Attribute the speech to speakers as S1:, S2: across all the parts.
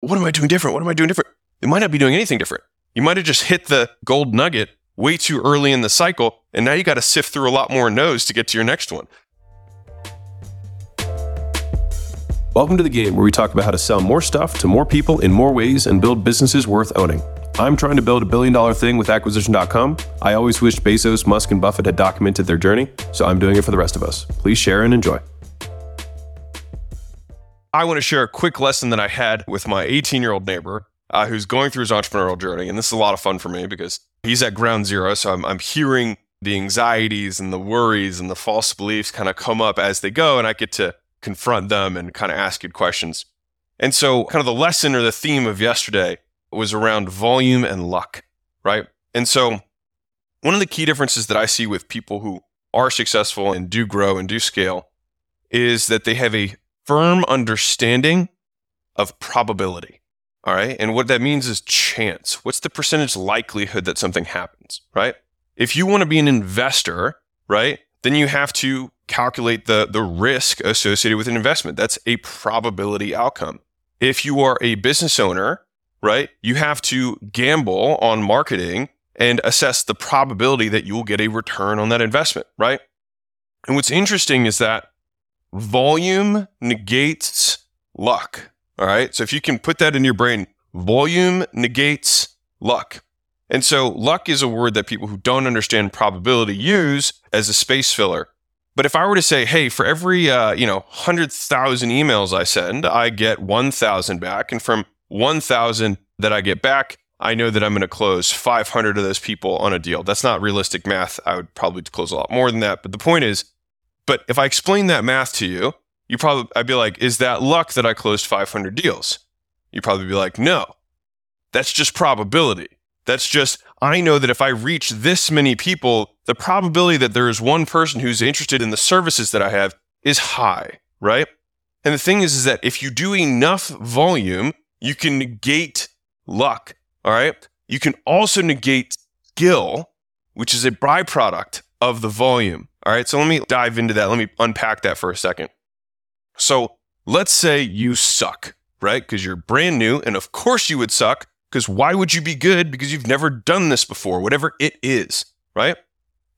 S1: what am I doing different? What am I doing different? It might not be doing anything different. You might have just hit the gold nugget way too early in the cycle. And now you got to sift through a lot more no's to get to your next one. Welcome to the game where we talk about how to sell more stuff to more people in more ways and build businesses worth owning. I'm trying to build a billion dollar thing with acquisition.com. I always wished Bezos, Musk, and Buffett had documented their journey, so I'm doing it for the rest of us. Please share and enjoy. I want to share a quick lesson that I had with my 18 year old neighbor uh, who's going through his entrepreneurial journey. And this is a lot of fun for me because he's at ground zero. So I'm, I'm hearing the anxieties and the worries and the false beliefs kind of come up as they go. And I get to confront them and kind of ask good questions. And so, kind of the lesson or the theme of yesterday was around volume and luck, right? And so, one of the key differences that I see with people who are successful and do grow and do scale is that they have a firm understanding of probability. All right. And what that means is chance. What's the percentage likelihood that something happens, right? If you want to be an investor, right, then you have to calculate the, the risk associated with an investment. That's a probability outcome. If you are a business owner, right, you have to gamble on marketing and assess the probability that you will get a return on that investment, right? And what's interesting is that volume negates luck. All right. So if you can put that in your brain, volume negates luck. And so luck is a word that people who don't understand probability use as a space filler. But if I were to say, hey, for every uh, you know 100,000 emails I send, I get 1,000 back, and from 1,000 that I get back, I know that I'm going to close 500 of those people on a deal. That's not realistic math. I would probably close a lot more than that. But the point is, but if I explain that math to you, you probably I'd be like, is that luck that I closed 500 deals? You'd probably be like, no, that's just probability. That's just, I know that if I reach this many people, the probability that there is one person who's interested in the services that I have is high, right? And the thing is, is that if you do enough volume, you can negate luck, all right? You can also negate skill, which is a byproduct of the volume, all right? So let me dive into that. Let me unpack that for a second. So let's say you suck, right? Because you're brand new, and of course you would suck because why would you be good? Because you've never done this before, whatever it is, right?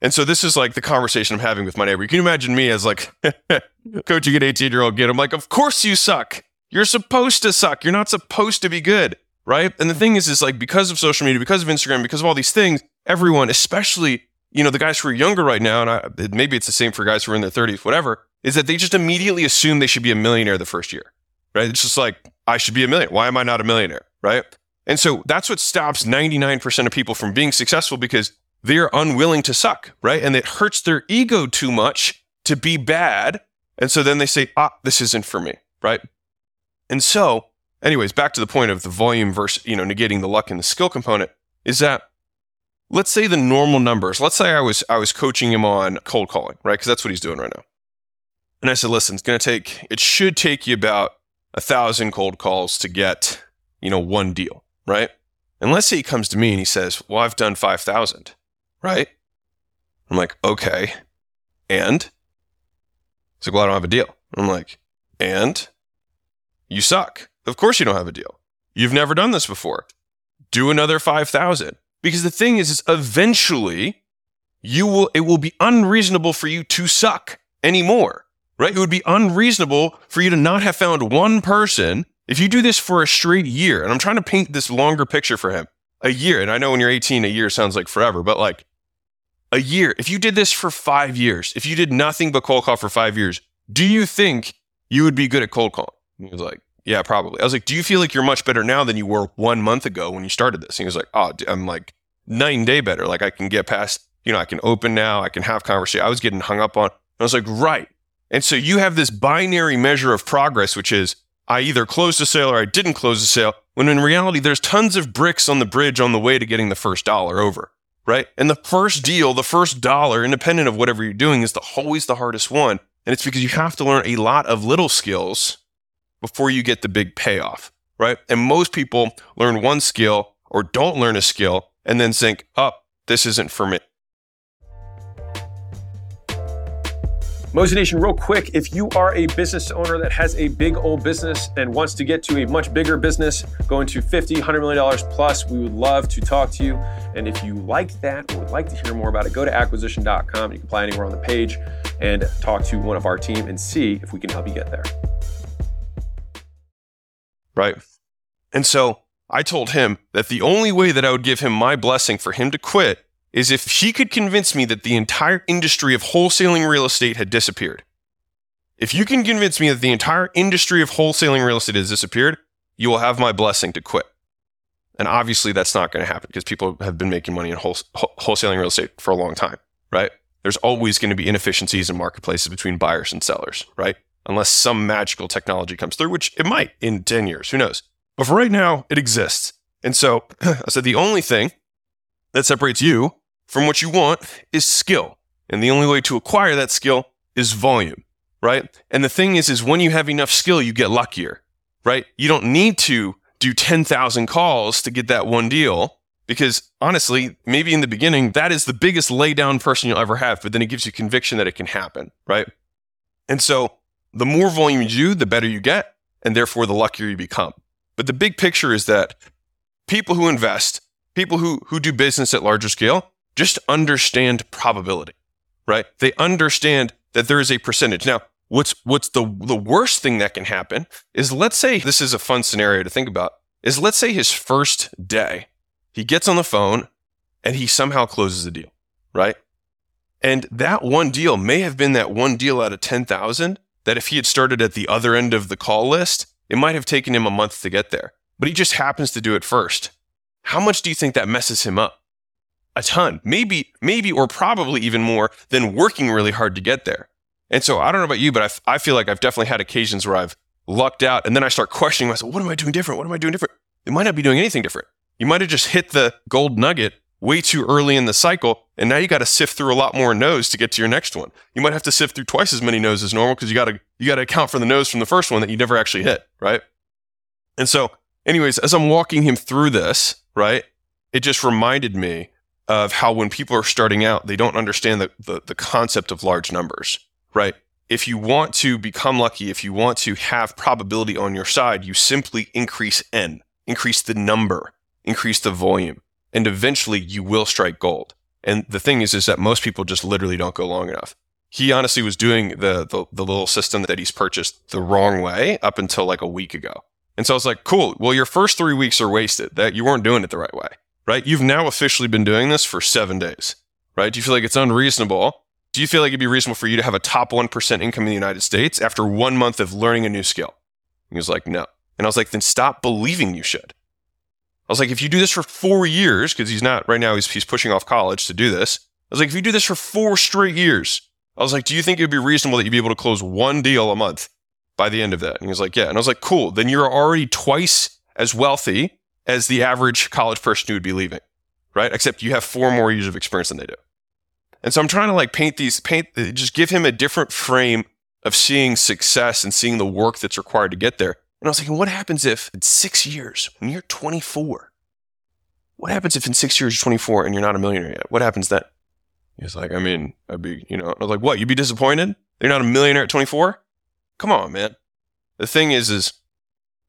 S1: And so this is like the conversation I'm having with my neighbor. Can you can imagine me as like coaching an 18 year old kid. I'm like, of course you suck. You're supposed to suck. You're not supposed to be good, right? And the thing is, is like because of social media, because of Instagram, because of all these things, everyone, especially you know the guys who are younger right now, and I, maybe it's the same for guys who are in their 30s, whatever, is that they just immediately assume they should be a millionaire the first year, right? It's just like I should be a millionaire. Why am I not a millionaire, right? And so that's what stops 99% of people from being successful because they're unwilling to suck, right? And it hurts their ego too much to be bad. And so then they say, ah, this isn't for me, right? And so, anyways, back to the point of the volume versus, you know, negating the luck and the skill component is that let's say the normal numbers, let's say I was I was coaching him on cold calling, right? Because that's what he's doing right now. And I said, listen, it's gonna take, it should take you about a thousand cold calls to get, you know, one deal right? And let's say he comes to me and he says, Well, I've done 5,000, right? I'm like, Okay. And? He's like, Well, I don't have a deal. I'm like, And? You suck. Of course you don't have a deal. You've never done this before. Do another 5,000. Because the thing is, is eventually you will, it will be unreasonable for you to suck anymore, right? It would be unreasonable for you to not have found one person if you do this for a straight year, and I'm trying to paint this longer picture for him, a year, and I know when you're 18, a year sounds like forever, but like a year, if you did this for five years, if you did nothing but cold call for five years, do you think you would be good at cold calling? He was like, yeah, probably. I was like, do you feel like you're much better now than you were one month ago when you started this? And he was like, oh, I'm like night and day better. Like I can get past, you know, I can open now, I can have conversation. I was getting hung up on. I was like, right. And so you have this binary measure of progress, which is I either closed a sale or I didn't close a sale, when in reality, there's tons of bricks on the bridge on the way to getting the first dollar over, right? And the first deal, the first dollar, independent of whatever you're doing, is the, always the hardest one. And it's because you have to learn a lot of little skills before you get the big payoff, right? And most people learn one skill or don't learn a skill and then think, oh, this isn't for me.
S2: Mozi Nation, real quick, if you are a business owner that has a big old business and wants to get to a much bigger business, going to 50, 100 million dollars plus, we would love to talk to you. And if you like that or would like to hear more about it, go to acquisition.com. You can apply anywhere on the page and talk to one of our team and see if we can help you get there.
S1: Right. And so I told him that the only way that I would give him my blessing for him to quit is if she could convince me that the entire industry of wholesaling real estate had disappeared. If you can convince me that the entire industry of wholesaling real estate has disappeared, you will have my blessing to quit. And obviously, that's not going to happen because people have been making money in wholesaling real estate for a long time, right? There's always going to be inefficiencies in marketplaces between buyers and sellers, right? Unless some magical technology comes through, which it might in 10 years, who knows? But for right now, it exists. And so I said the only thing that separates you from what you want is skill. And the only way to acquire that skill is volume, right? And the thing is, is when you have enough skill, you get luckier, right? You don't need to do 10,000 calls to get that one deal because honestly, maybe in the beginning, that is the biggest laydown person you'll ever have, but then it gives you conviction that it can happen, right? And so the more volume you do, the better you get, and therefore the luckier you become. But the big picture is that people who invest, people who, who do business at larger scale, just understand probability, right? They understand that there is a percentage. Now, what's what's the the worst thing that can happen is let's say this is a fun scenario to think about. Is let's say his first day, he gets on the phone and he somehow closes a deal, right? And that one deal may have been that one deal out of 10,000 that if he had started at the other end of the call list, it might have taken him a month to get there. But he just happens to do it first. How much do you think that messes him up? a ton, maybe, maybe, or probably even more than working really hard to get there. And so I don't know about you, but I, f- I feel like I've definitely had occasions where I've lucked out and then I start questioning myself, what am I doing different? What am I doing different? You might not be doing anything different. You might have just hit the gold nugget way too early in the cycle. And now you got to sift through a lot more no's to get to your next one. You might have to sift through twice as many no's as normal because you got to, you got to account for the no's from the first one that you never actually hit. Right. And so anyways, as I'm walking him through this, right, it just reminded me of how when people are starting out, they don't understand the, the, the concept of large numbers, right? If you want to become lucky, if you want to have probability on your side, you simply increase N, increase the number, increase the volume, and eventually you will strike gold. And the thing is, is that most people just literally don't go long enough. He honestly was doing the, the, the little system that he's purchased the wrong way up until like a week ago. And so I was like, cool. Well, your first three weeks are wasted. That you weren't doing it the right way right? You've now officially been doing this for seven days, right? Do you feel like it's unreasonable? Do you feel like it'd be reasonable for you to have a top 1% income in the United States after one month of learning a new skill? He was like, no. And I was like, then stop believing you should. I was like, if you do this for four years, because he's not right now, he's, he's pushing off college to do this. I was like, if you do this for four straight years, I was like, do you think it would be reasonable that you'd be able to close one deal a month by the end of that? And he was like, yeah. And I was like, cool. Then you're already twice as wealthy as the average college person who would be leaving, right? Except you have four more years of experience than they do. And so I'm trying to like paint these, paint, just give him a different frame of seeing success and seeing the work that's required to get there. And I was thinking, what happens if in six years, when you're 24, what happens if in six years you're 24 and you're not a millionaire yet? What happens then? He's like, I mean, I'd be, you know, I was like, what? You'd be disappointed? You're not a millionaire at 24? Come on, man. The thing is, is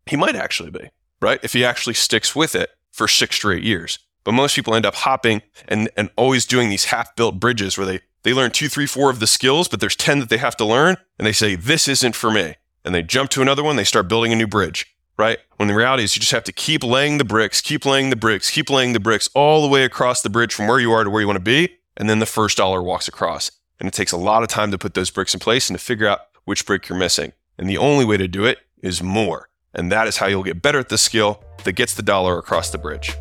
S1: he might actually be right? If he actually sticks with it for six straight years. But most people end up hopping and, and always doing these half built bridges where they, they learn two, three, four of the skills, but there's 10 that they have to learn. And they say, this isn't for me. And they jump to another one. They start building a new bridge, right? When the reality is you just have to keep laying the bricks, keep laying the bricks, keep laying the bricks all the way across the bridge from where you are to where you want to be. And then the first dollar walks across. And it takes a lot of time to put those bricks in place and to figure out which brick you're missing. And the only way to do it is more. And that is how you'll get better at the skill that gets the dollar across the bridge.